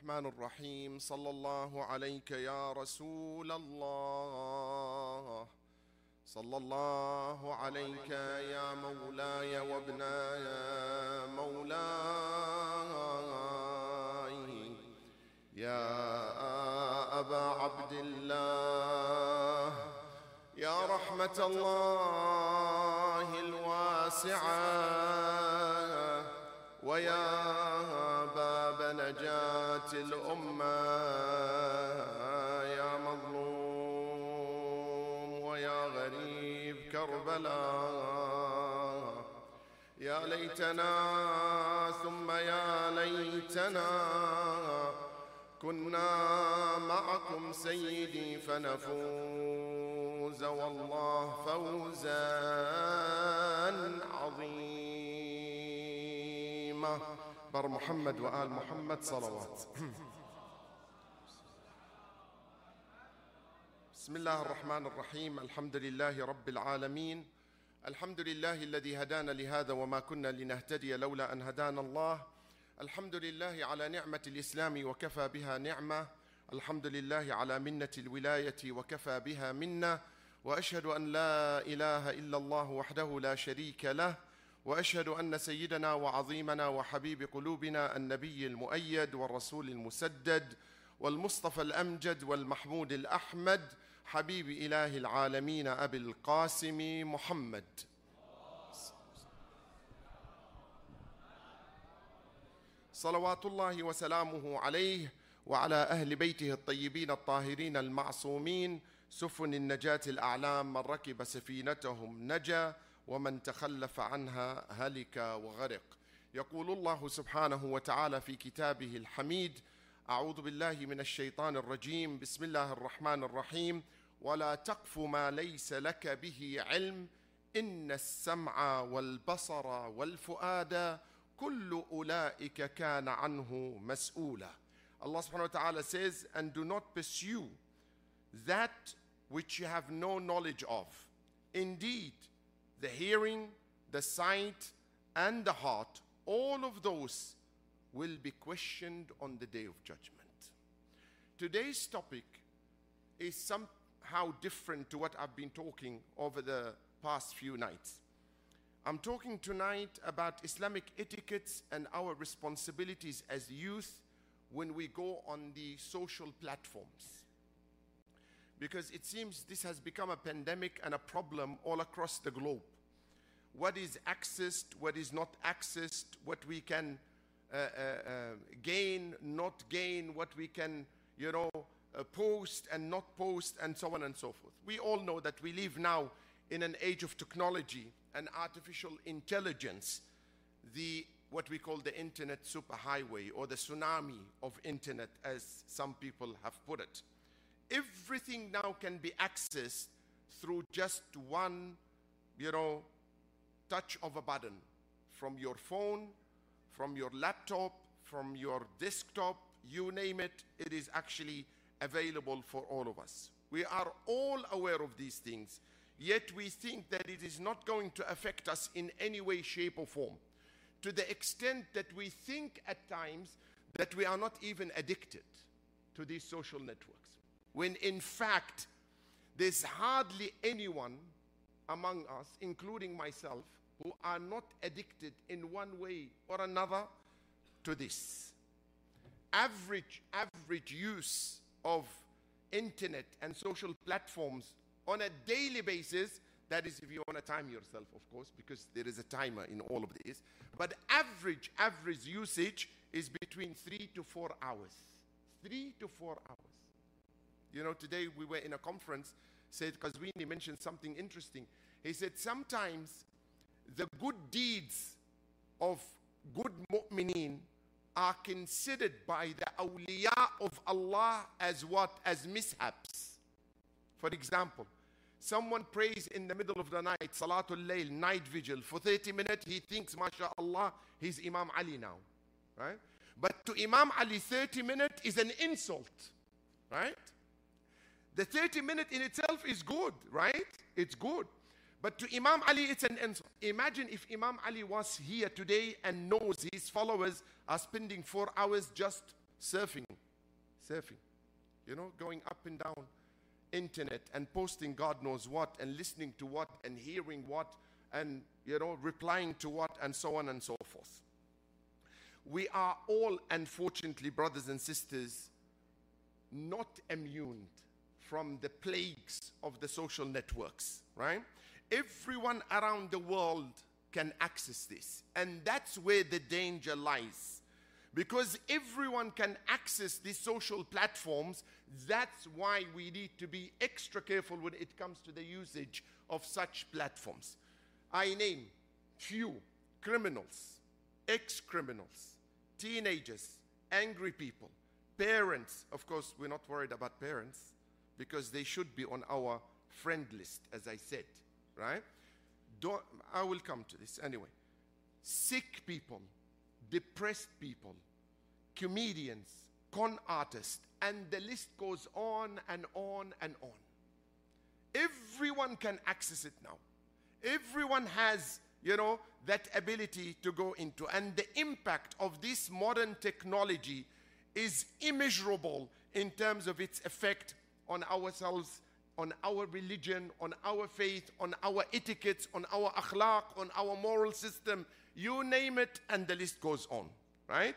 الرحمن الرحيم. صلى الله عليك يا رسول الله. صلى الله عليك يا مولاي وابن مولاي. يا أبا عبد الله. يا رحمة الله الواسعة. ويا الأمة يا مظلوم ويا غريب كربلاء يا ليتنا ثم يا ليتنا كنا معكم سيدي فنفوز والله فوزا عظيما. بر محمد وآل محمد صلوات. بسم الله الرحمن الرحيم. الحمد لله رب العالمين. الحمد لله الذي هدانا لهذا وما كنا لنهتدي لولا أن هدانا الله. الحمد لله على نعمة الإسلام وكفى بها نعمة. الحمد لله على منة الولاية وكفى بها منة. وأشهد أن لا إله إلا الله وحده لا شريك له. وأشهد أن سيدنا وعظيمنا وحبيب قلوبنا النبي المؤيد والرسول المسدد والمصطفى الأمجد والمحمود الأحمد حبيب إله العالمين أبي القاسم محمد. صلوات الله وسلامه عليه وعلى أهل بيته الطيبين الطاهرين المعصومين سفن النجاة الأعلام من ركب سفينتهم نجا ومن تخلف عنها هلك وغرق. يقول الله سبحانه وتعالى في كتابه الحميد أعوذ بالله من الشيطان الرجيم بسم الله الرحمن الرحيم. ولا تقف ما ليس لك به علم ان السمع والبصر والفؤاد كل اولئك كان عنه مسؤولا Allah subhanahu wa ta'ala says and do not pursue that which you have no knowledge of indeed the hearing the sight and the heart all of those will be questioned on the day of judgment today's topic is somehow different to what I've been talking over the past few nights. I'm talking tonight about Islamic etiquettes and our responsibilities as youth when we go on the social platforms. Because it seems this has become a pandemic and a problem all across the globe. What is accessed, what is not accessed, what we can uh, uh, uh, gain, not gain, what we can, you know, post and not post, and so on and so forth. We all know that we live now in an age of technology and artificial intelligence, the what we call the internet superhighway or the tsunami of internet, as some people have put it. Everything now can be accessed through just one, you know, touch of a button from your phone, from your laptop, from your desktop, you name it, it is actually available for all of us. We are all aware of these things, yet we think that it is not going to affect us in any way, shape, or form. To the extent that we think at times that we are not even addicted to these social networks. When in fact, there's hardly anyone among us, including myself, who are not addicted in one way or another to this. Average, average use of internet and social platforms on a daily basis. That is, if you want to time yourself, of course, because there is a timer in all of this. But average, average usage is between three to four hours. Three to four hours. You know, today we were in a conference, Sayed Kazwini mentioned something interesting. He said sometimes the good deeds of good mu'mineen are considered by the awliya of Allah as what? As mishaps. For example, someone prays in the middle of the night, Salatul Layl, night vigil, for 30 minutes, he thinks, MashaAllah, he's Imam Ali now. Right? But to Imam Ali, 30 minutes is an insult. Right? The 30 minute in itself is good, right? It's good. But to Imam Ali, it's an insult. Imagine if Imam Ali was here today and knows his followers are spending four hours just surfing, surfing, you know, going up and down internet and posting God knows what and listening to what and hearing what and, you know, replying to what and so on and so forth. We are all, unfortunately, brothers and sisters, not immune from the plagues of the social networks, right? Everyone around the world can access this. And that's where the danger lies. Because everyone can access these social platforms, that's why we need to be extra careful when it comes to the usage of such platforms. I name few criminals, ex criminals, teenagers, angry people, parents. Of course, we're not worried about parents because they should be on our friend list, as I said, right? Don't, I will come to this anyway. Sick people, depressed people, comedians, con artists, and the list goes on and on and on. Everyone can access it now. Everyone has, you know, that ability to go into. And the impact of this modern technology is immeasurable in terms of its effect on ourselves on our religion, on our faith, on our etiquettes, on our akhlaq, on our moral system. You name it, and the list goes on, right?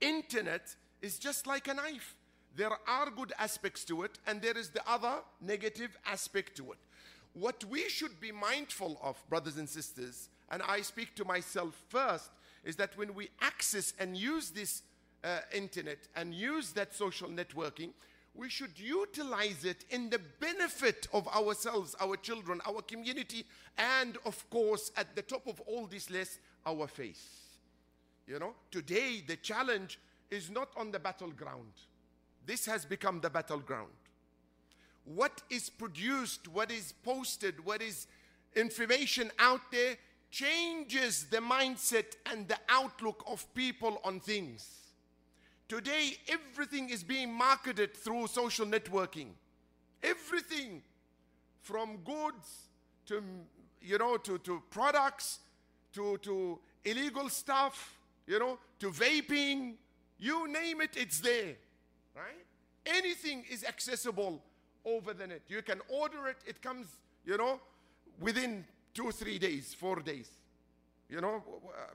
Internet is just like a knife. There are good aspects to it, and there is the other negative aspect to it. What we should be mindful of, brothers and sisters, and I speak to myself first, is that when we access and use this uh, internet and use that social networking, we should utilize it in the benefit of ourselves, our children, our community, and of course, at the top of all this list, our faith. You know, today the challenge is not on the battleground. This has become the battleground. What is produced, what is posted, what is information out there changes the mindset and the outlook of people on things. Today, everything is being marketed through social networking. Everything from goods to, you know, to, to products to, to illegal stuff, you know, to vaping. You name it, it's there, right? Anything is accessible over the net. You can order it, it comes, you know, within two, three days, four days. You know, uh,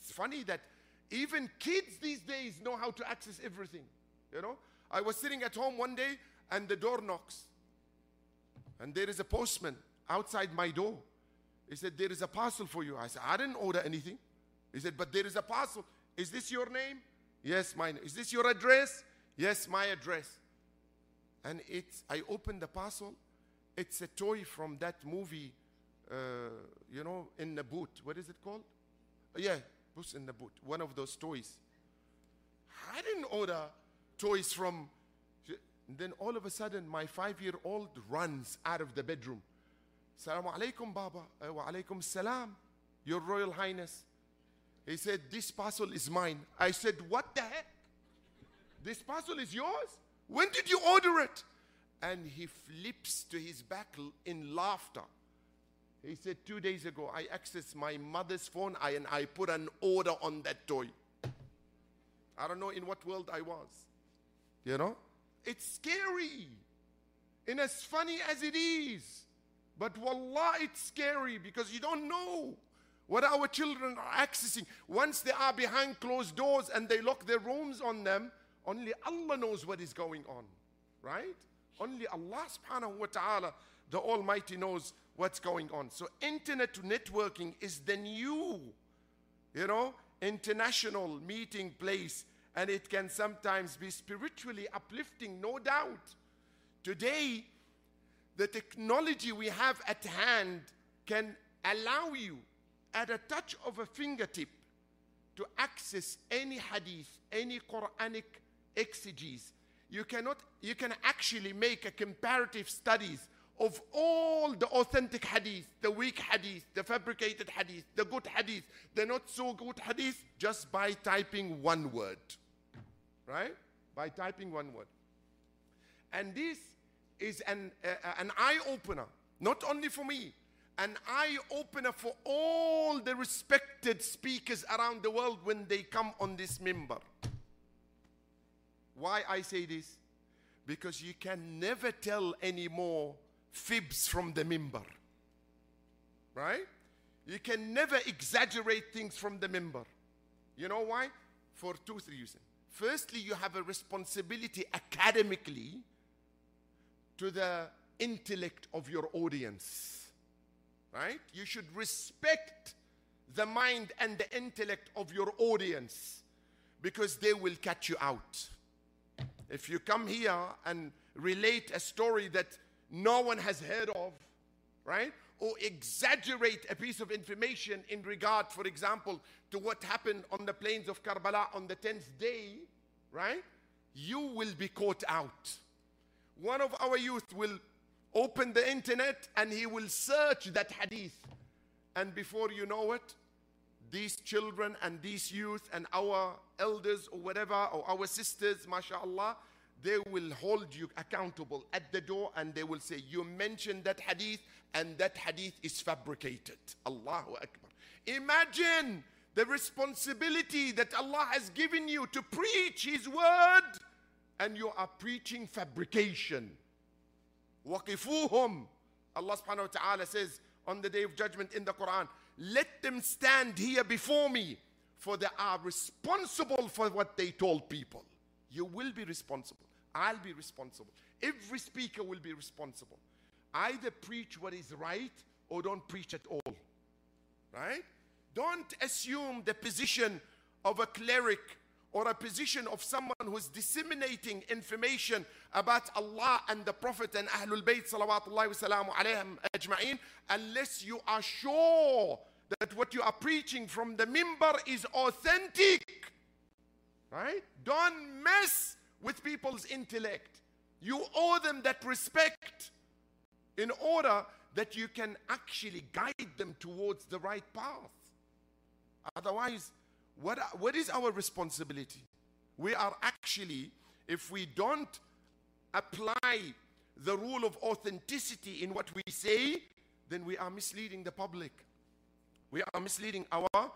it's funny that even kids these days know how to access everything. You know, I was sitting at home one day and the door knocks. And there is a postman outside my door. He said, There is a parcel for you. I said, I didn't order anything. He said, But there is a parcel. Is this your name? Yes, mine. Is this your address? Yes, my address. And it's, I opened the parcel. It's a toy from that movie, uh, you know, in the boot. What is it called? Yeah, Puss in the Boot, one of those toys. I didn't order toys from. Then all of a sudden, my five year old runs out of the bedroom. Assalamu alaikum, Baba. Uh, wa alaikum salam, Your Royal Highness. He said, This parcel is mine. I said, What the heck? This parcel is yours? When did you order it? And he flips to his back in laughter. He said, Two days ago, I accessed my mother's phone and I put an order on that toy. I don't know in what world I was. You know? It's scary. And as funny as it is, but wallah, it's scary because you don't know what our children are accessing. Once they are behind closed doors and they lock their rooms on them, only Allah knows what is going on. Right? Only Allah subhanahu wa ta'ala, the Almighty, knows what's going on. So, internet networking is the new, you know, international meeting place, and it can sometimes be spiritually uplifting, no doubt. Today, the technology we have at hand can allow you, at a touch of a fingertip, to access any hadith, any Quranic exegesis. You cannot, you can actually make a comparative studies of all the authentic hadith, the weak hadith, the fabricated hadith, the good hadith, the not so good hadith, just by typing one word. Right? By typing one word. And this is an, uh, an eye opener, not only for me, an eye opener for all the respected speakers around the world when they come on this mimbar. Why I say this? Because you can never tell any more fibs from the mimbar. Right? You can never exaggerate things from the mimbar. You know why? For two, reasons. Firstly, you have a responsibility academically to the intellect of your audience. Right? You should respect the mind and the intellect of your audience because they will catch you out. If you come here and relate a story that no one has heard of, right? Or exaggerate a piece of information in regard, for example, to what happened on the plains of Karbala on the 10th day, right? You will be caught out. One of our youth will open the internet and he will search that hadith. And before you know it, these children and these youth and our elders or whatever, or our sisters, mashallah, they will hold you accountable at the door and they will say, You mentioned that hadith and that hadith is fabricated. Allahu Akbar. Imagine the responsibility that Allah has given you to preach His word and you are preaching fabrication. Waqifuhum. Allah subhanahu wa ta'ala says on the day of judgment in the Quran, let them stand here before me, for they are responsible for what they told people. You will be responsible. I'll be responsible. Every speaker will be responsible. Either preach what is right or don't preach at all. Right? Don't assume the position of a cleric or a position of someone who's disseminating information about Allah and the Prophet and Ahlul Bayt salawatullahi wa alayhim ajma'in unless you are sure that what you are preaching from the mimbar is authentic. Right? Don't mess with people's intellect. You owe them that respect in order that you can actually guide them towards the right path. Otherwise, what, what is our responsibility? We are actually, if we don't apply the rule of authenticity in what we say, then we are misleading the public. We are misleading our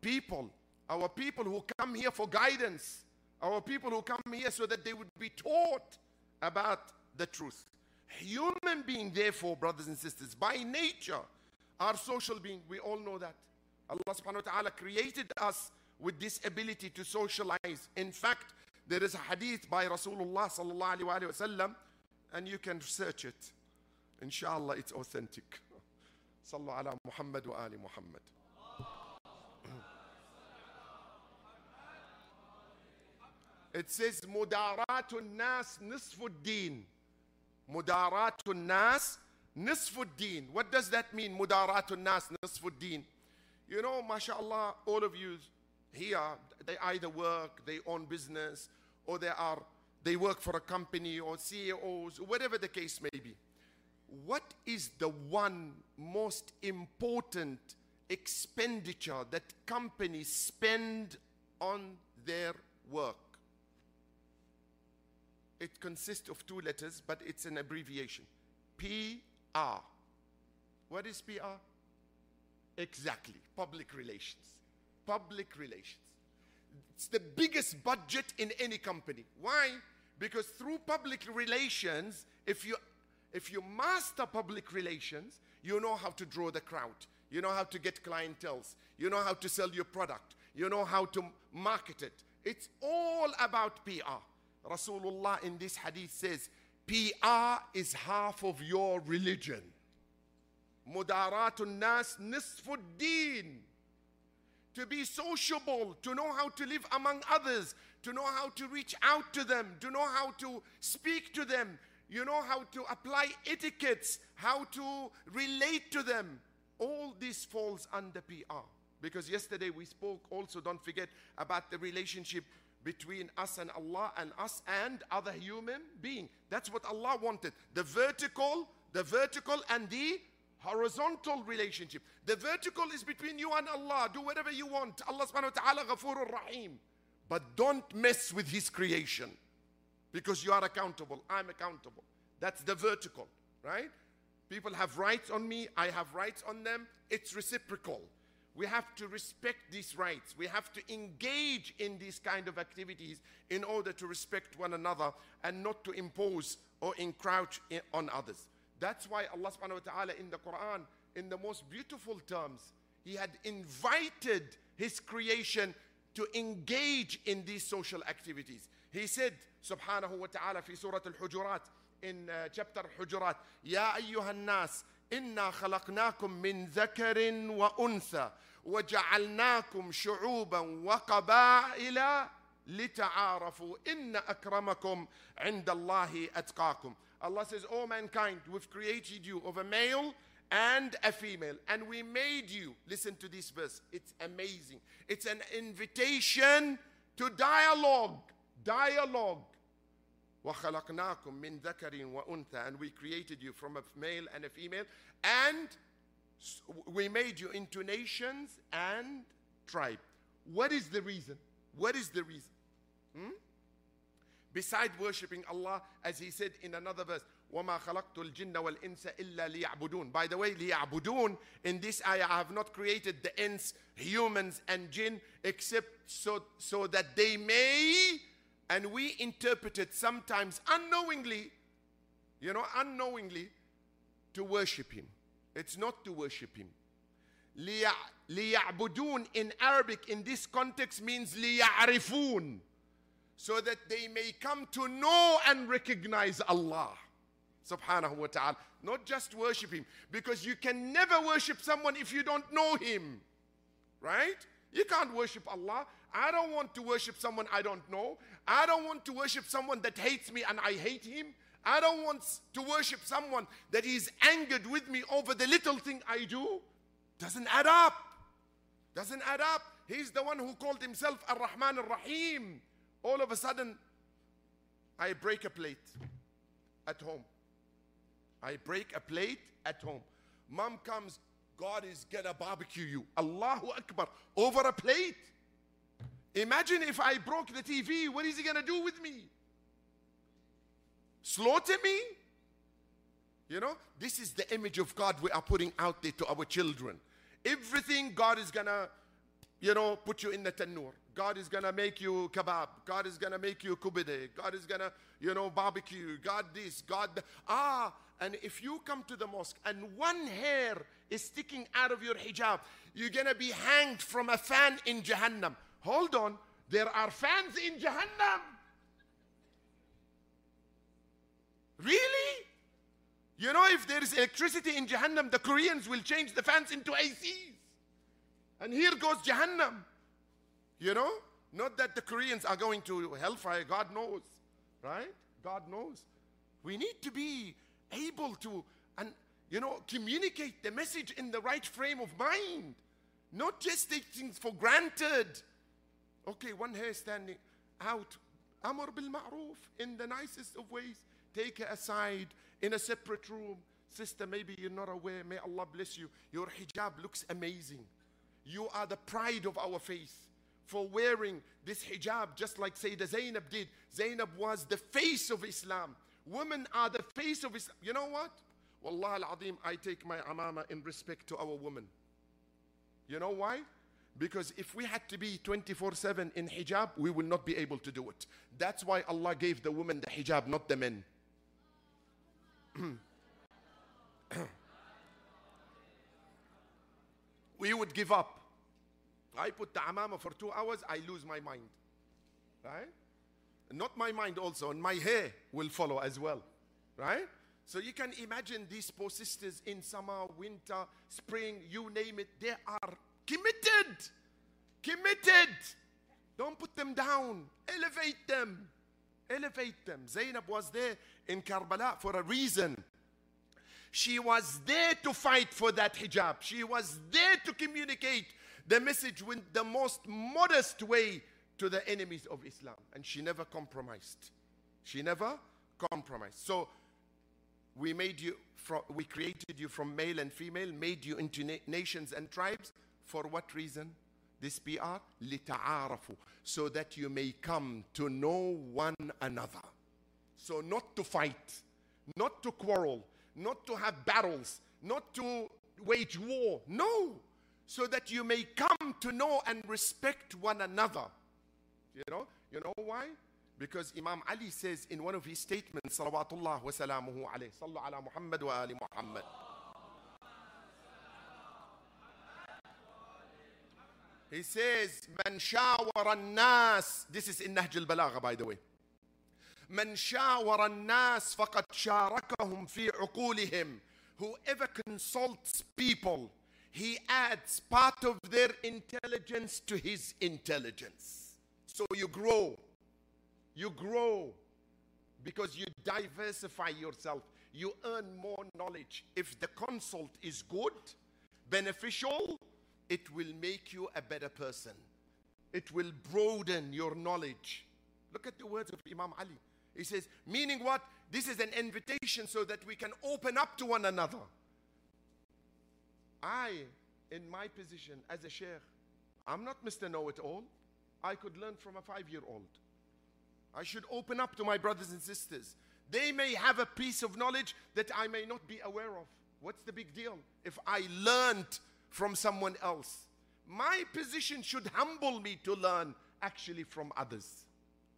people, our people who come here for guidance, our people who come here so that they would be taught about the truth. Human beings, therefore, brothers and sisters, by nature, are social beings. We all know that. Allah subhanahu wa ta'ala created us with this ability to socialize. In fact, there is a hadith by Rasulullah sallallahu alayhi wasallam, and you can search it. Inshallah, it's authentic. Sallallahu ala Muhammad wa ali Muhammad. It says, Mudaratun nas nisfuddin. Mudaratun nas nisfuddin. What does that mean? Mudaratun nas nisfuddin. You know, mashallah, all of you here, they either work, they own business, or they are they work for a company or CEOs, whatever the case may be. What is the one most important expenditure that companies spend on their work? It consists of two letters, but it's an abbreviation. PR. What is PR? Exactly, public relations. Public relations. It's the biggest budget in any company. Why? Because through public relations, if you if you master public relations, you know how to draw the crowd. You know how to get clientels. You know how to sell your product. You know how to market it. It's all about PR. Rasulullah in this hadith says, PR is half of your religion. Mudaratun nas nisfuddin. To be sociable, to know how to live among others, to know how to reach out to them, to know how to speak to them, you know how to apply etiquettes, how to relate to them. All this falls under PR. Because yesterday we spoke also, don't forget, about the relationship between us and Allah and us and other human being. That's what Allah wanted. The vertical, the vertical and the horizontal relationship. The vertical is between you and Allah. Do whatever you want. Allah subhanahu wa ta'ala rahim. But don't mess with his creation because you are accountable. I'm accountable. That's the vertical, right? People have rights on me, I have rights on them. It's reciprocal. We have to respect these rights. We have to engage in these kind of activities in order to respect one another and not to impose or encroach on others. That's why Allah subhanahu wa ta'ala in the Quran, in the most beautiful terms, He had invited His creation to engage in these social activities. He said, subhanahu wa ta'ala, fi Surah Al Hujurat, in uh, chapter Hujurat, Ya ayyuhan nas, إنا خلقناكم من ذكر وأنثى وجعلناكم شعوبا وقبائل لتعارفوا إن أكرمكم عند الله أتقاكم Allah says, O oh mankind, we've created you of a male and a female, and we made you. Listen to this verse. It's amazing. It's an invitation to dialogue. Dialogue. وَخَلَقْنَاكُم مِّن ذَكَرٍ وَأُنثَى And we created you from a male and a female, and we made you into nations and tribe. What is the reason? What is the reason? Hmm? Beside worshipping Allah, as he said in another verse, وَمَا خَلَقْتُ الْجِنَّ وَالْإِنسَ إِلَّا لِيَعْبُدُونَ By the way, لِيَعْبُدُونَ In this ayah, I have not created the ins, humans and jinn, except so, so that they may, and we interpret it sometimes unknowingly, you know, unknowingly, to worship Him. It's not to worship Him. لِيَعْبُدُونَ in Arabic in this context means لِيَعْرِفُونَ so that they may come to know and recognize Allah subhanahu wa ta'ala. Not just worship Him, because you can never worship someone if you don't know Him. Right? You can't worship Allah. I don't want to worship someone I don't know. I don't want to worship someone that hates me and I hate him. I don't want to worship someone that is angered with me over the little thing I do. Doesn't add up. Doesn't add up. He's the one who called himself Ar-Rahman Ar-Rahim. All of a sudden, I break a plate at home. I break a plate at home. Mom comes, God is gonna barbecue you. Allahu Akbar. Over a plate. Imagine if I broke the TV, what is he gonna do with me? Slaughter me? You know, this is the image of God we are putting out there to our children. Everything God is gonna, you know, put you in the tanur. God is gonna make you kebab. God is gonna make you kubide. God is gonna, you know, barbecue. God this, God that. Ah, and if you come to the mosque and one hair is sticking out of your hijab, you're gonna be hanged from a fan in Jahannam. Hold on, there are fans in Jahannam. Really? You know, if there is electricity in Jahannam, the Koreans will change the fans into ACs. And here goes Jahannam. You know? Not that the Koreans are going to hellfire, God knows, right? God knows. We need to be able to, and you know, communicate the message in the right frame of mind, not just take things for granted. Okay, one hair standing out. Amr bil ma'roof in the nicest of ways. Take her aside in a separate room. Sister, maybe you're not aware. May Allah bless you. Your hijab looks amazing. You are the pride of our faith for wearing this hijab, just like Sayyida Zainab did. Zainab was the face of Islam. Women are the face of Islam. You know what? Wallah al-Azim, I take my amama in respect to our women. You know why? Because if we had to be 24 7 in hijab, we will not be able to do it. That's why Allah gave the women the hijab, not the men. we would give up. I put the amama for two hours, I lose my mind. Right? Not my mind also, and my hair will follow as well. Right? So you can imagine these poor sisters in summer, winter, spring, you name it, they are committed. Committed. Don't put them down. Elevate them. Elevate them. Zainab was there in Karbala for a reason. She was there to fight for that hijab. She was there to communicate the message in the most modest way to the enemies of Islam. And she never compromised. She never compromised. So we made you from, we created you from male and female, made you into na- nations and tribes. For what reason? This PR, lita'arafu, so that you may come to know one another. So not to fight, not to quarrel, not to have battles, not to wage war. No, so that you may come to know and respect one another. You know, you know why? Because Imam Ali says in one of his statements, Salawatullah wa salamuhu alayhi, Sallu ala Muhammad wa ali Muhammad. He says, Man shawara nas. This is in Nahj al-Balagha, by the way. من شاور الناس فقد شاركهم في عقولهم whoever consults people he adds part of their intelligence to his intelligence so you grow you grow because you diversify yourself you earn more knowledge if the consult is good beneficial it will make you a better person it will broaden your knowledge look at the words of imam ali he says, meaning what? This is an invitation so that we can open up to one another. I, in my position as a sheikh, I'm not Mr. Know It All. I could learn from a five year old. I should open up to my brothers and sisters. They may have a piece of knowledge that I may not be aware of. What's the big deal if I learned from someone else? My position should humble me to learn actually from others,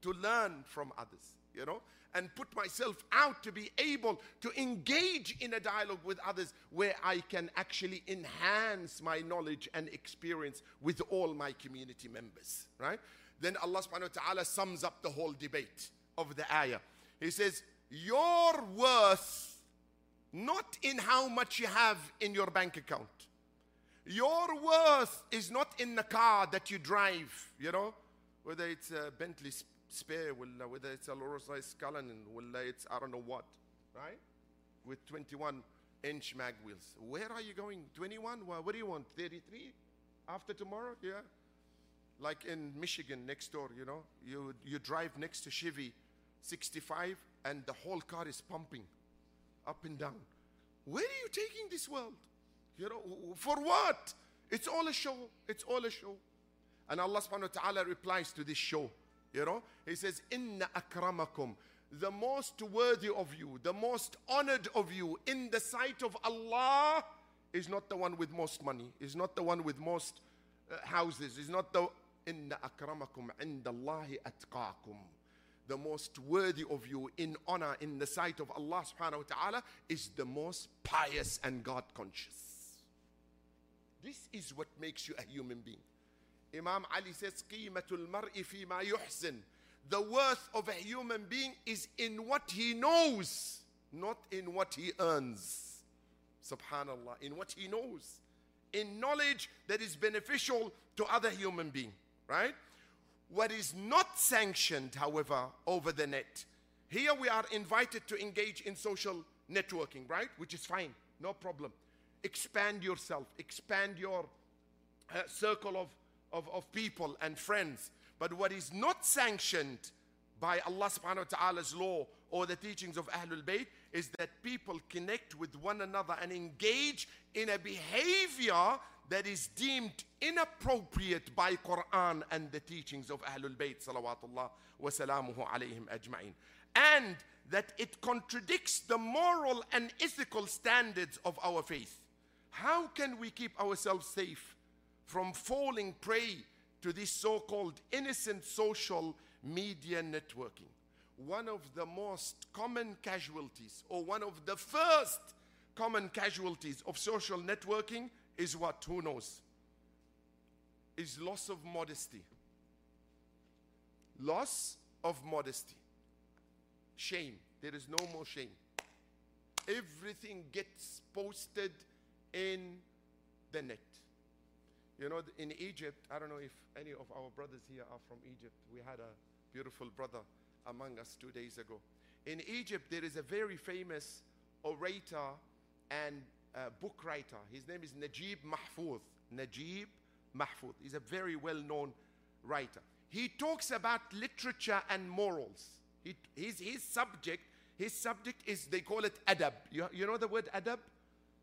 to learn from others you know, and put myself out to be able to engage in a dialogue with others where I can actually enhance my knowledge and experience with all my community members, right? Then Allah subhanahu wa ta'ala sums up the whole debate of the ayah. He says, Your worth, not in how much you have in your bank account. Your worth is not in the car that you drive, you know, whether it's a Bentley Spur, whether it's a Rolls Royce Cullinan, whether it's I don't know what, right? With 21 inch mag wheels. Where are you going? 21? Well, what do you want? 33? After tomorrow? Yeah. Like in Michigan next door, you know, you, you drive next to Chevy 65 and the whole car is pumping up and down. Where are you taking this world? You know for what it's all a show it's all a show and Allah subhanahu wa ta'ala replies to this show you know, he says, Inna akramakum, the most worthy of you, the most honored of you in the sight of Allah is not the one with most money, is not the one with most uh, houses, is not the Inna akramakum indallahi atqakum. The most worthy of you in honor in the sight of Allah subhanahu wa ta'ala is the most pious and God conscious. This is what makes you a human being. Imam Ali says, Qimatul mar'i fi ma yuhsin. The worth of a human being is in what he knows, not in what he earns. Subhanallah, in what he knows. In knowledge that is beneficial to other human being, right? What is not sanctioned, however, over the net. Here we are invited to engage in social networking, right? Which is fine, no problem. Expand yourself, expand your uh, circle of of, of people and friends. But what is not sanctioned by Allah subhanahu wa ta'ala's law or the teachings of Ahlul Bayt is that people connect with one another and engage in a behavior that is deemed inappropriate by Quran and the teachings of Ahlul Bayt salawatullah wa salamuhu alayhim ajma'in. And that it contradicts the moral and ethical standards of our faith. How can we keep ourselves safe from falling prey to this so called innocent social media networking. One of the most common casualties, or one of the first common casualties of social networking, is what? Who knows? Is loss of modesty. Loss of modesty. Shame. There is no more shame. Everything gets posted in the net. You know, in Egypt, I don't know if any of our brothers here are from Egypt. We had a beautiful brother among us two days ago. In Egypt, there is a very famous orator and uh, book writer. His name is Najib Mahfouz. Najib Mahfouz. He's a very well known writer. He talks about literature and morals. He, his, his subject, his subject is, they call it adab. You, you know the word adab?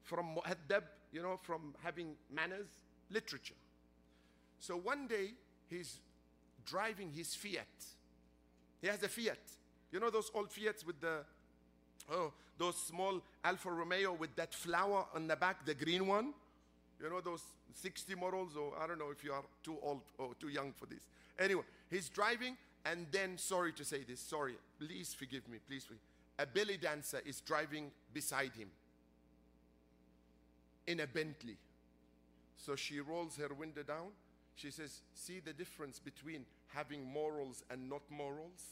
From mu'addab, you know, from having manners literature. So one day he's driving his Fiat. He has a Fiat. You know those old Fiats with the oh those small Alfa Romeo with that flower on the back, the green one? You know those 60 models, or I don't know if you are too old or too young for this. Anyway, he's driving, and then, sorry to say this, sorry, please forgive me, please forgive A belly dancer is driving beside him in a Bentley. So she rolls her window down. She says, See the difference between having morals and not morals?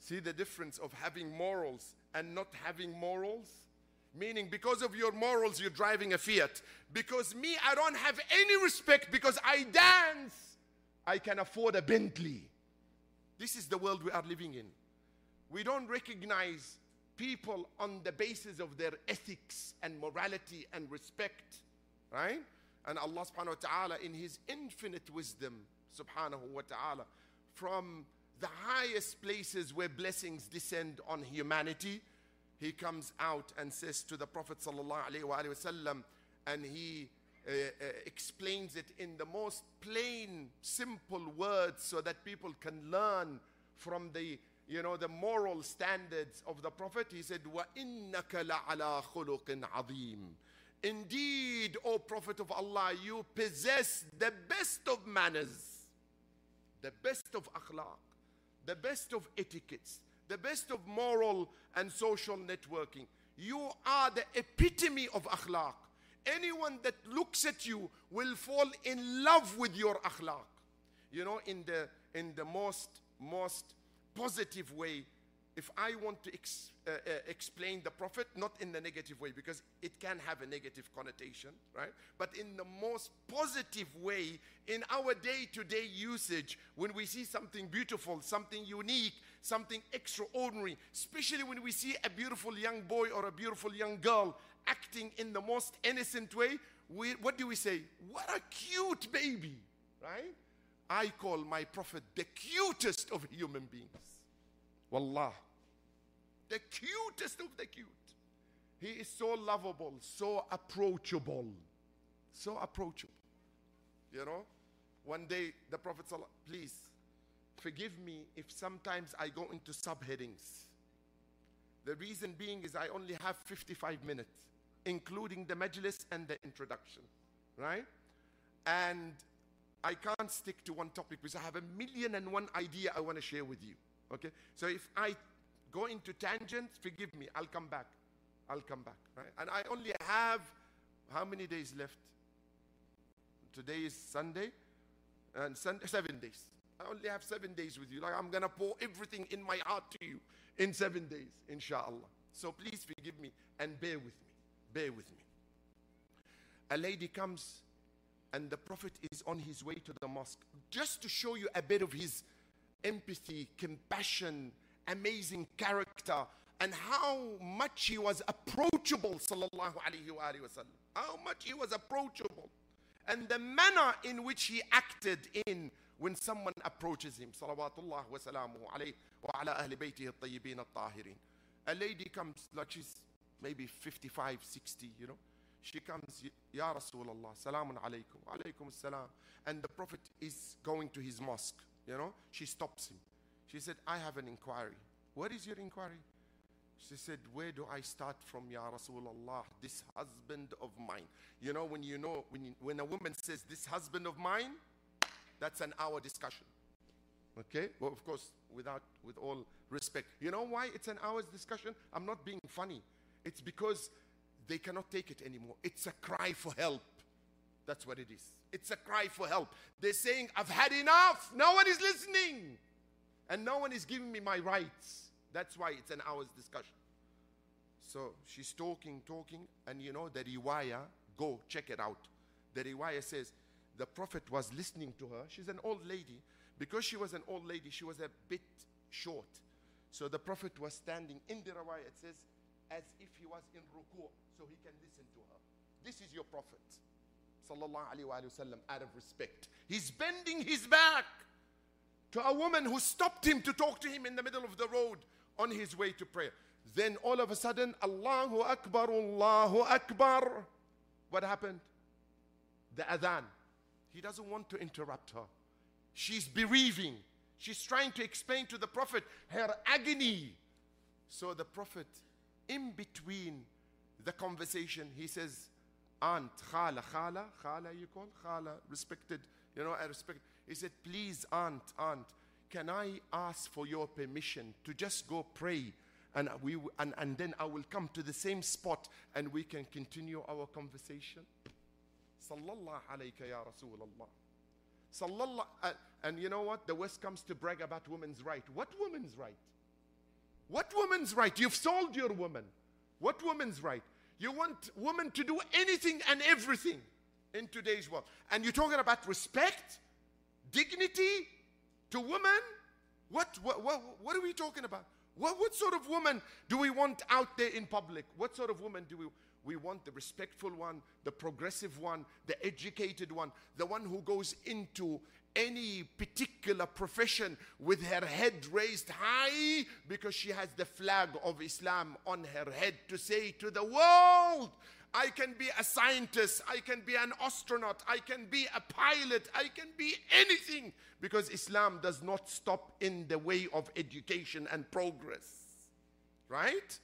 See the difference of having morals and not having morals? Meaning, because of your morals, you're driving a Fiat. Because me, I don't have any respect because I dance. I can afford a Bentley. This is the world we are living in. We don't recognize people on the basis of their ethics and morality and respect, right? And Allah subhanahu wa ta'ala, in His infinite wisdom, subhanahu wa ta'ala, from the highest places where blessings descend on humanity, he comes out and says to the Prophet wasallam, and he uh, uh, explains it in the most plain, simple words so that people can learn from the you know the moral standards of the Prophet. He said, وَإِنَّكَ لَعَلَى خُلُقٍ عَظِيمٍ Indeed, O Prophet of Allah, you possess the best of manners, the best of akhlaq, the best of etiquettes, the best of moral and social networking. You are the epitome of akhlaq. Anyone that looks at you will fall in love with your akhlaq. You know, in the in the most most positive way, if I want to ex, uh, uh, explain the Prophet, not in the negative way, because it can have a negative connotation, right? But in the most positive way, in our day to day usage, when we see something beautiful, something unique, something extraordinary, especially when we see a beautiful young boy or a beautiful young girl acting in the most innocent way, we, what do we say? What a cute baby, right? I call my prophet the cutest of human beings. Wallah. The cutest of the cute. He is so lovable, so approachable. So approachable. You know? One day the Prophet, said, please forgive me if sometimes I go into subheadings. The reason being is I only have 55 minutes, including the majlis and the introduction, right? And I can't stick to one topic because I have a million and one idea I want to share with you. Okay? So if I go into tangents, forgive me, I'll come back. I'll come back. Right? And I only have how many days left? Today is Sunday, and seven days. I only have seven days with you. Like I'm gonna pour everything in my heart to you in seven days, inshallah. So please forgive me and bear with me. Bear with me. A lady comes and the Prophet is on his way to the mosque just to show you a bit of his empathy, compassion, amazing character, and how much he was approachable, sallallahu alaihi wasallam. How much he was approachable. And the manner in which he acted in when someone approaches him, salawatullah wa salamuhu wa ala ahli baytihi at-tayyibin at-tahirin. A lady comes, like she's maybe 55, 60, you know. She comes, Ya Rasulullah, salamun alaykum, alaykum salam. And the Prophet is going to his mosque, you know. She stops him. She said, I have an inquiry. What is your inquiry? She said, Where do I start from, Ya Rasulullah, this husband of mine? You know, when you know, when, you, when a woman says, This husband of mine, that's an hour discussion. Okay? Well, of course, without, with all respect. You know why it's an hour's discussion? I'm not being funny. It's because they cannot take it anymore. It's a cry for help. That's what it is. It's a cry for help. They're saying, I've had enough. No one is listening. And no one is giving me my rights. That's why it's an hour's discussion. So she's talking, talking, and you know the riwayah, go check it out. The riwayah says the Prophet was listening to her. She's an old lady. Because she was an old lady, she was a bit short. So the Prophet was standing in the riwayah, it says, as if he was in ruku' so he can listen to her. This is your Prophet, sallallahu alaihi wasallam, out of respect. He's bending his back to a woman who stopped him to talk to him in the middle of the road on his way to prayer. Then all of a sudden, Allahu Akbar, Allahu Akbar. What happened? The adhan. He doesn't want to interrupt her. She's bereaving. She's trying to explain to the Prophet her agony. So the Prophet, in between the conversation, he says, aunt, khala, khala, khala you call? Khala, respected, you know, I respect. He said, please, aunt, aunt, can I ask for your permission to just go pray and, we, and, and then I will come to the same spot and we can continue our conversation? Sallallahu alayka ya Rasulullah. Sallallahu, uh, and you know what? The West comes to brag about women's right. What women's right? What woman's right? You've sold your woman. What woman's right? You want women to do anything and everything in today's world. And you're talking about respect, dignity to women? What, what, what, what are we talking about? What, what sort of woman do we want out there in public? What sort of woman do we we want the respectful one, the progressive one, the educated one, the one who goes into any particular profession with her head raised high because she has the flag of Islam on her head to say to the world, I can be a scientist, I can be an astronaut, I can be a pilot, I can be anything because Islam does not stop in the way of education and progress. Right?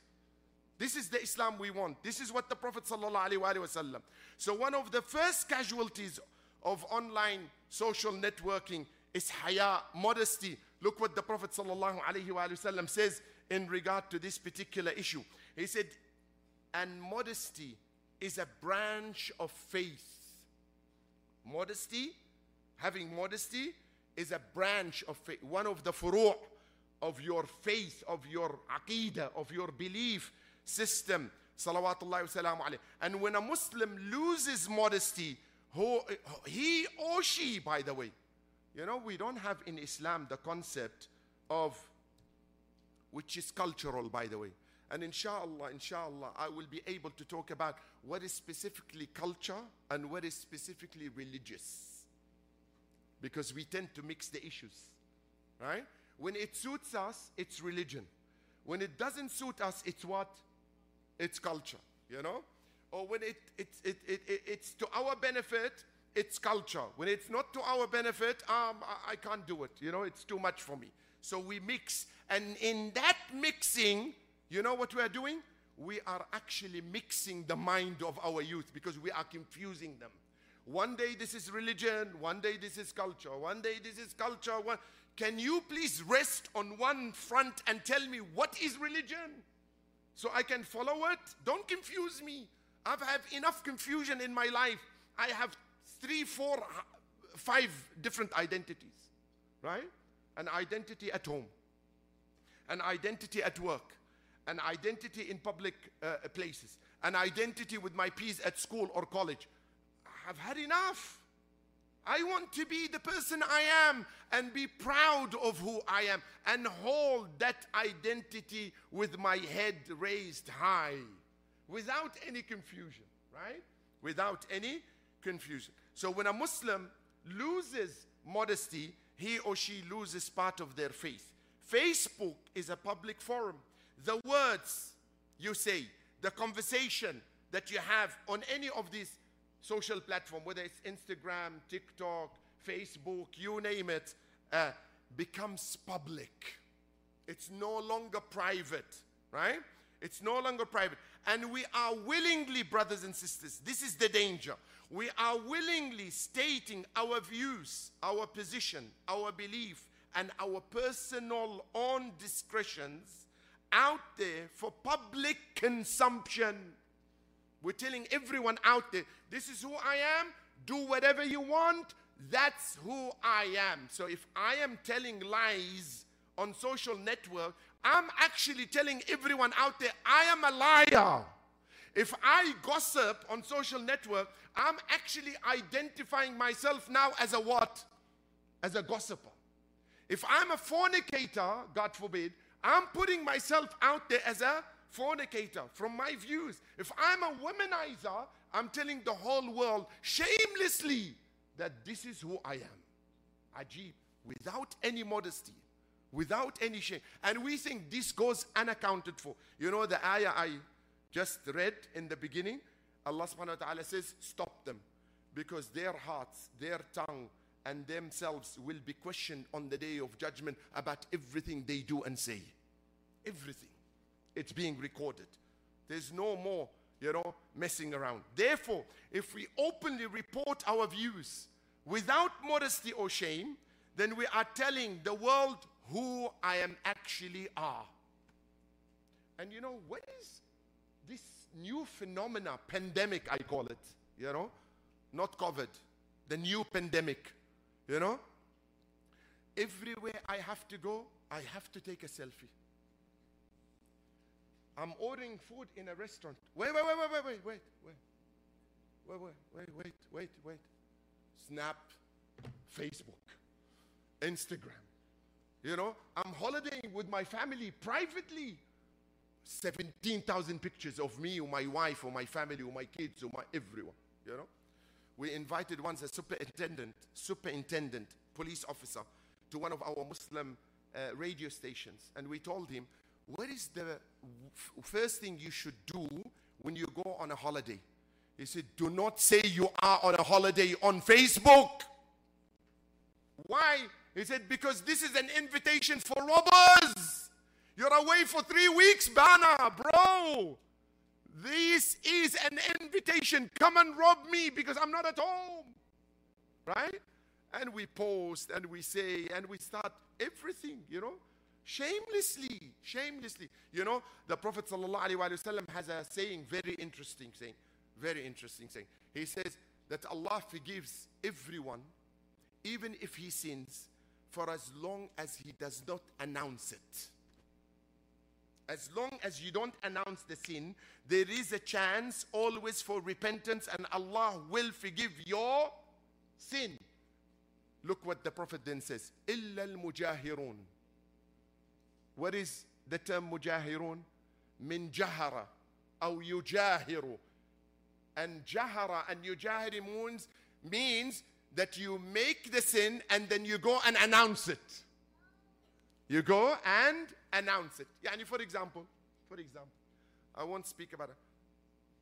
This is the Islam we want. This is what the Prophet ﷺ. So one of the first casualties of online social networking is haya, modesty. Look what the Prophet says in regard to this particular issue. He said, and modesty is a branch of faith. Modesty, having modesty, is a branch of faith. One of the furu' of your faith, of your aqidah, of your belief system. Salawatullah wa. And when a Muslim loses modesty, who, he or she, by the way, you know, we don't have in Islam the concept of, which is cultural, by the way. And inshallah, inshallah, I will be able to talk about what is specifically culture and what is specifically religious. Because we tend to mix the issues, right? When it suits us, it's religion. When it doesn't suit us, it's what? It's culture, you know? Or when it, it, it, it, it it's to our benefit, it's culture. When it's not to our benefit, um, I, I can't do it. You know, it's too much for me. So we mix. And in that mixing, you know what we are doing? We are actually mixing the mind of our youth because we are confusing them. One day this is religion, one day this is culture, one day this is culture. One... Can you please rest on one front and tell me what is religion? so I can follow it. Don't confuse me. I've had enough confusion in my life. I have three, four, five different identities, right? An identity at home, an identity at work, an identity in public uh, places, an identity with my peers at school or college. I've had enough. I want to be the person I am and be proud of who I am and hold that identity with my head raised high without any confusion, right? Without any confusion. So when a Muslim loses modesty, he or she loses part of their faith. Facebook is a public forum. The words you say, the conversation that you have on any of these social platform, whether it's Instagram, TikTok, Facebook, you name it, uh, becomes public. It's no longer private, right? It's no longer private. And we are willingly, brothers and sisters, this is the danger. We are willingly stating our views, our position, our belief, and our personal own discretions out there for public consumption. We're telling everyone out there, this is who I am. Do whatever you want. That's who I am. So if I am telling lies on social network, I'm actually telling everyone out there, I am a liar. If I gossip on social network, I'm actually identifying myself now as a what? As a gossiper. If I'm a fornicator, God forbid, I'm putting myself out there as a fornicator, from my views. If I'm a womanizer, I'm telling the whole world shamelessly that this is who I am. Ajib, without any modesty, without any shame. And we think this goes unaccounted for. You know the ayah I just read in the beginning? Allah subhanahu wa ta'ala says, stop them. Because their hearts, their tongue, and themselves will be questioned on the day of judgment about everything they do and say. Everything it's being recorded. There's no more you know, messing around. Therefore, if we openly report our views without modesty or shame, then we are telling the world who I am actually are. And you know, what is this new phenomena, pandemic, I call it, you know, not COVID, the new pandemic, you know? Everywhere I have to go, I have to take a selfie. I'm ordering food in a restaurant. Wait, wait, wait, wait, wait, wait, wait, wait. Wait, wait, wait, wait, wait, wait. Snap, Facebook, Instagram. You know, I'm holidaying with my family privately. 17,000 pictures of me or my wife or my family or my kids or my everyone, you know. We invited once a superintendent, superintendent, police officer to one of our Muslim uh, radio stations and we told him, what is the first thing you should do when you go on a holiday? He said, do not say you are on a holiday on Facebook. Why? He said, because this is an invitation for robbers. You're away for three weeks, Bana, bro. This is an invitation. Come and rob me because I'm not at home. Right? And we post and we say and we start everything, you know, shamelessly, shamelessly. You know, the Prophet ﷺ has a saying, very interesting saying, very interesting saying. He says that Allah forgives everyone, even if he sins, for as long as he does not announce it. As long as you don't announce the sin, there is a chance always for repentance, and Allah will forgive your sin. Look what the Prophet then says. Illa al-mujahirun. What is the term mujahirun? Min jahara aw yujahiru. And jahara and yujahiri means, means that you make the sin and then you go and announce it. You go and announce it. Yani for example, for example, I won't speak about it.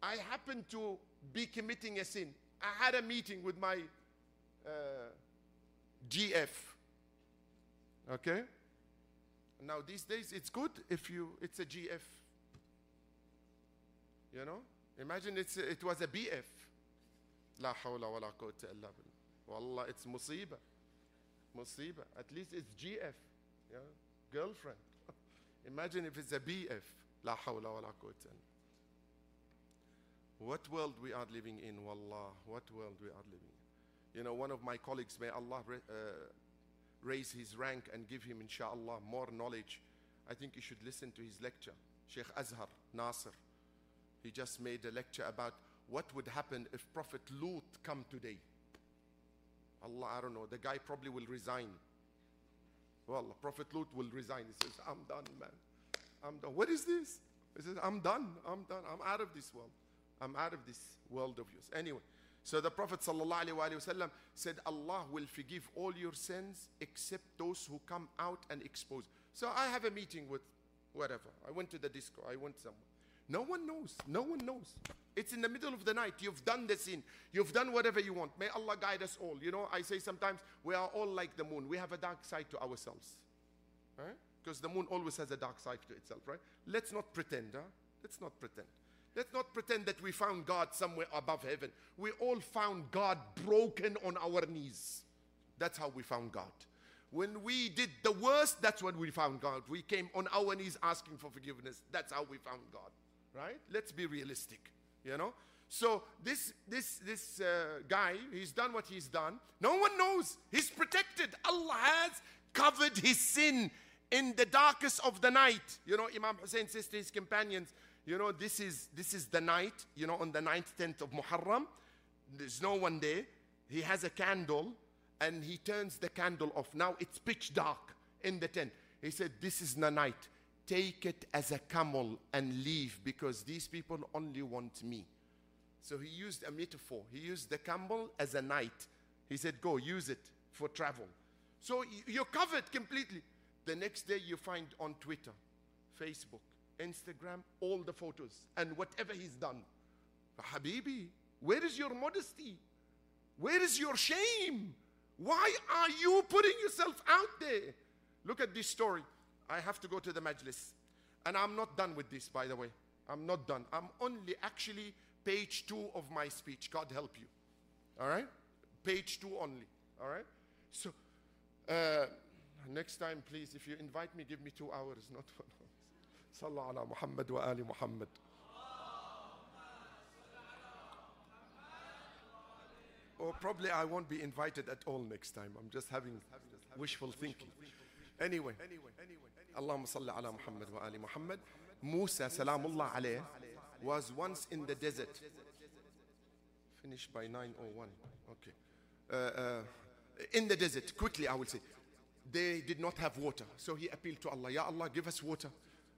I happen to be committing a sin. I had a meeting with my uh, GF. Okay? Now these days it's good if you it's a GF. You know? Imagine it's a, it was a BF. لا حول ولا قوة إلا بالله. Wallah, it's musiba. Musiba. At least it's GF. Yeah? Girlfriend. Imagine if it's a BF. لا حول ولا قوة إلا What world we are living in, wallah. What world we are living in. You know, one of my colleagues, may Allah uh, raise his rank and give him, inshallah, more knowledge. I think you should listen to his lecture. Sheikh Azhar Nasser. He just made a lecture about what would happen if Prophet Lut come today. Allah, I don't know. The guy probably will resign. Well, Prophet Lut will resign. He says, I'm done, man. I'm done. What is this? He says, I'm done. I'm done. I'm out of this world. I'm out of this world of yours. Anyway, so the Prophet ﷺ said, Allah will forgive all your sins except those who come out and expose. So I have a meeting with whatever. I went to the disco. I went somewhere. No one knows. No one knows. It's in the middle of the night. You've done the sin. You've done whatever you want. May Allah guide us all. You know, I say sometimes we are all like the moon. We have a dark side to ourselves. Right? Because the moon always has a dark side to itself, right? Let's not pretend, huh? Let's not pretend. Let's not pretend that we found God somewhere above heaven. We all found God broken on our knees. That's how we found God. When we did the worst, that's when we found God. We came on our knees asking for forgiveness. That's how we found God. Right? Let's be realistic. You know? So this this this uh, guy, he's done what he's done. No one knows. He's protected. Allah has covered his sin in the darkest of the night. You know, Imam Hussein says to his companions, you know, this is this is the night, you know, on the 9th, 10th of Muharram. There's no one there. He has a candle and he turns the candle off. Now it's pitch dark in the tent. He said, This is the night. Take it as a camel and leave because these people only want me. So he used a metaphor. He used the camel as a night. He said, Go, use it for travel. So you're covered completely. The next day you find on Twitter, Facebook, Instagram, all the photos and whatever he's done. Habibi, where is your modesty? Where is your shame? Why are you putting yourself out there? Look at this story. I have to go to the majlis. And I'm not done with this, by the way. I'm not done. I'm only actually page two of my speech. God help you. All right? Page two only. All right? So, uh, next time, please, if you invite me, give me two hours, not one hour. Sallallahu ala Muhammad wa ali Muhammad. Or probably I won't be invited at all next time. I'm just having, wishful thinking anyway, Allahumma salli ala Muhammad wa ali Muhammad. Musa, salamullah alayh, was once in the desert. Finish by 9.01. Okay. Uh, uh, in the desert, quickly I will say. They did not have water. So he appealed to Allah, Ya Allah, give us water.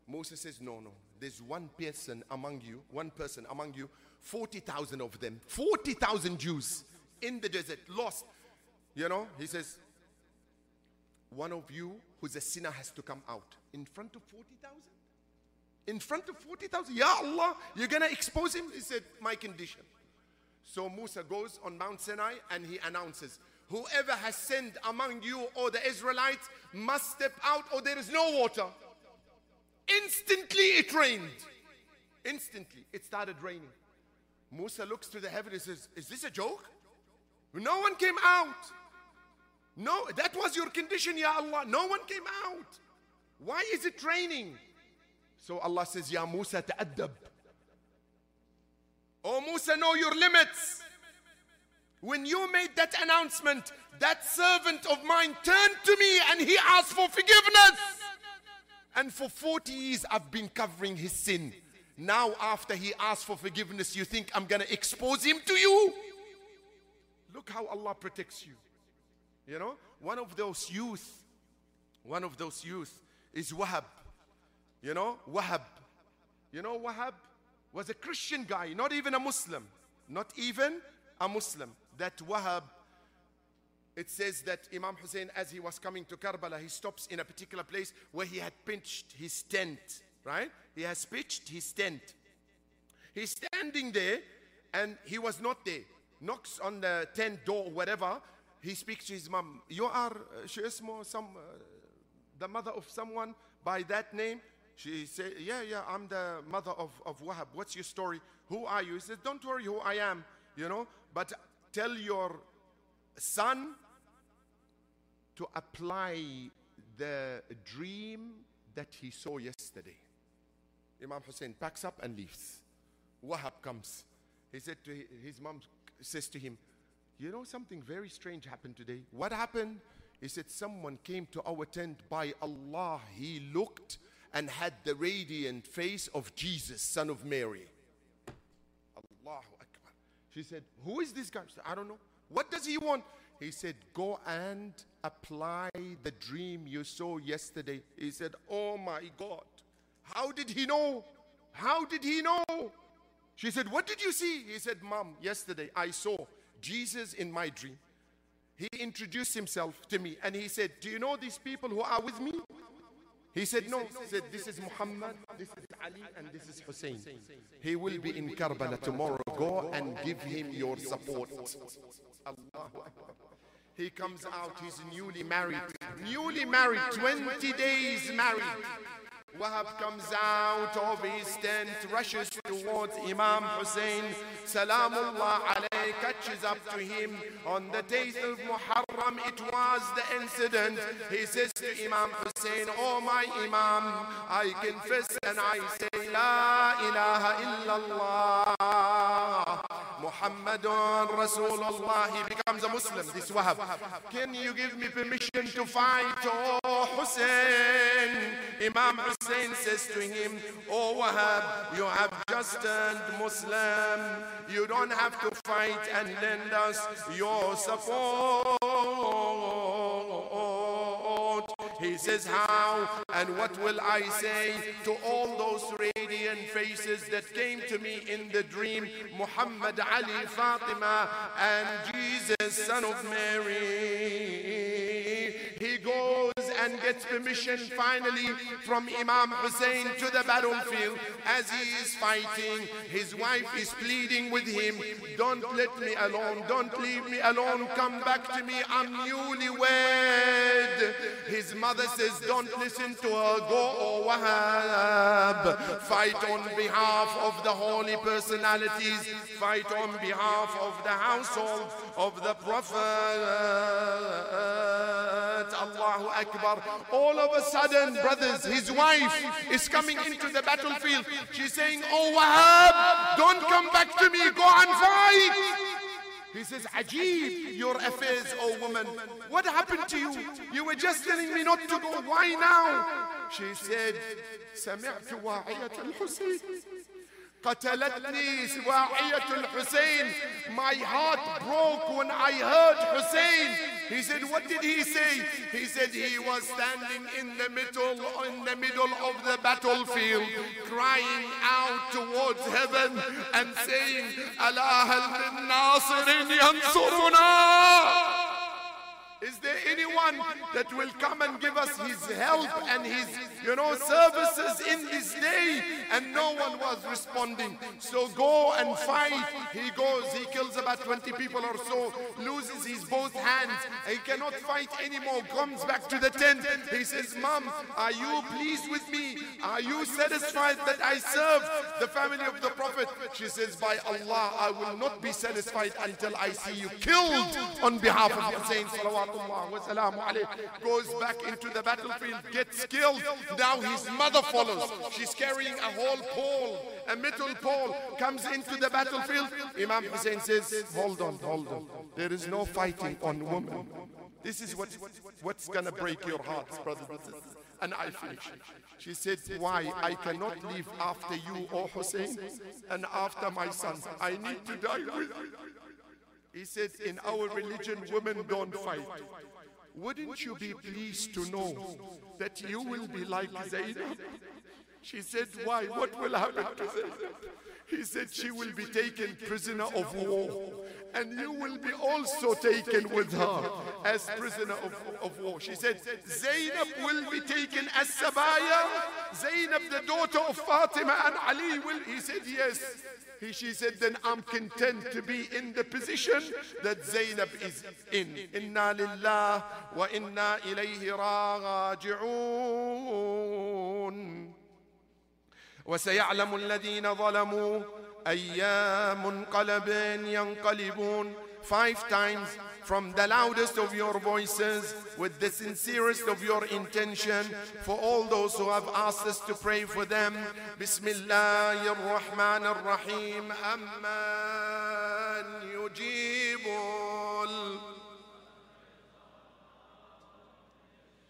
Moses says, No, no. There's one person among you, one person among you, 40,000 of them, 40,000 Jews in the desert, lost. You know, he says, one of you who's a sinner has to come out in front of 40,000? In front of 40,000? Ya Allah, you're going to expose him? He said, My condition. So Musa goes on Mount Sinai and he announces, Whoever has sinned among you or the Israelites must step out or there is no water. Instantly it rained. Instantly it started raining. Musa looks to the heaven and says, Is this a joke? No one came out. No, that was your condition, Ya Allah. No one came out. Why is it raining? So Allah says, Ya Musa, ta'addab. Oh Musa, know your limits. When you made that announcement, that servant of mine turned to me and he asked for forgiveness. And for 40 years, I've been covering his sin. Now, after he asked for forgiveness, you think I'm going to expose him to you? Look how Allah protects you. You know, one of those youth, one of those youth is Wahab. You know, Wahab. You know, Wahab was a Christian guy, not even a Muslim. Not even a Muslim. That Wahab, it says that Imam Hussein, as he was coming to Karbala, he stops in a particular place where he had pitched his tent, right? He has pitched his tent. He's standing there and he was not there. Knocks on the tent door, whatever. He speaks to his mom. You are, uh, she is more some, uh, the mother of someone by that name? She said, Yeah, yeah, I'm the mother of, of Wahab. What's your story? Who are you? He said, Don't worry who I am, you know, but tell your son to apply the dream that he saw yesterday. Imam Hussein packs up and leaves. Wahab comes. He said to his mom, says to him, You know, something very strange happened today. What happened? He said, Someone came to our tent by Allah. He looked and had the radiant face of Jesus, son of Mary. Allahu Akbar. She said, Who is this guy? Said, I don't know. What does he want? He said, Go and apply the dream you saw yesterday. He said, Oh my God. How did he know? How did he know? She said, What did you see? He said, Mom, yesterday I saw Jesus in my dream. He introduced himself to me and he said, Do you know these people who are with me? He said, No. He said, This is Muhammad, this is Ali, and this is Hussein. He will be in Karbala tomorrow. Go and give him your support. He comes out, he's newly married. Newly married, 20 days married. Wahab comes out of his tent, rushes towards Imam Hussein. Salamullah alayhi catches up to him. On the days of Muharram, it was the incident. He says to Imam Hussein, Oh my Imam, I confess and I say, La ilaha illallah. Muhammadun Rasulullah. He becomes a Muslim, this Wahab. Can you give me permission to fight, oh Hussein? Imam Hussein says to him, Oh Wahab, you have just turned Muslim. You don't have to fight and lend us your support. He says, How and what will I say to all those radiant faces that came to me in the dream? Muhammad, Ali, Fatima, and Jesus, son of Mary. He goes and gets permission finally from Imam Hussein to the battlefield. As he is fighting, his wife is pleading with him, Don't let me alone, don't leave me alone, come back to me, I'm newlywed. His mother says, Don't listen to her, go, O Wahab. Fight on behalf of the holy personalities, fight on behalf of the household of the Prophet. Allahu Akbar. All of a sudden, brothers, his wife is coming into the battlefield. She's saying, Oh Wahab, don't come back to me, go and fight. He says, Ajib, your affairs, O woman. What happened to you? You were just telling me not to go. Why now? She said, سمعت واعية الحسين قتلتني سواعية الحسين My heart broke when I heard Hussein He said what did he say He said he was standing in the middle in the middle of the battlefield crying out towards heaven and saying ألا هل من ناصر ينصرنا Is there anyone that will come and give us his help and his, you know, services in this day? And no one was responding. So go and fight. He goes, he kills about 20 people or so, loses his both hands. He cannot fight anymore, comes back to the tent. He says, Mom, are you pleased with me? Are you satisfied that I serve the family of the Prophet? She says, By Allah, I will not be satisfied until I see you killed on behalf of Hussein. Salawat goes back into the battlefield, gets killed. Now his mother follows. She's carrying a whole pole, a metal pole, comes into the battlefield. Imam Hussein says, Hold on, hold on. There is no fighting on women. This is what, what's gonna break your hearts, brothers and sisters. And I finish. She said, Why? I cannot live after you, O Hussein, and after my son. I need to die with you. He said, In our religion, women don't fight. Wouldn't you be pleased to know that you will be like Zainab? She said, Why? What will happen to Zainab? He said, She will be taken prisoner of war, and you will be also taken with her as prisoner of, of war. She said, Zainab will be taken as Sabaya. Zainab, the daughter of Fatima and Ali, will. He said, Yes. He, she said, then I'm content to be in the position that Zainab is in. Inna lillah wa inna ilayhi raji'un. وسيعلم الذين ظلموا أي منقلب ينقلبون Five times from the loudest of your voices with the sincerest of your intention for all those who have asked us to pray for them. Bismillah ar-Rahman ar-Rahim. Amman yujibul.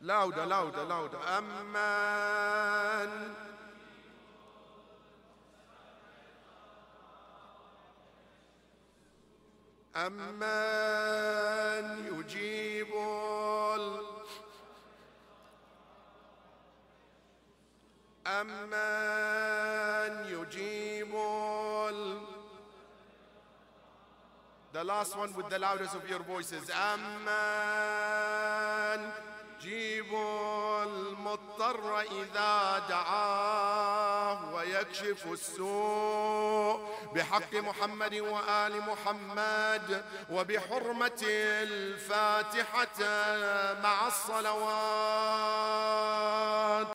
Louder, louder, louder. Amman. أمن يجيب أمن يجيب The last one with the loudest of your voices أمن يجيب المضطر إذا دعاه ويكشف السوء بحق محمد وآل محمد وبحرمة الفاتحة مع الصلوات.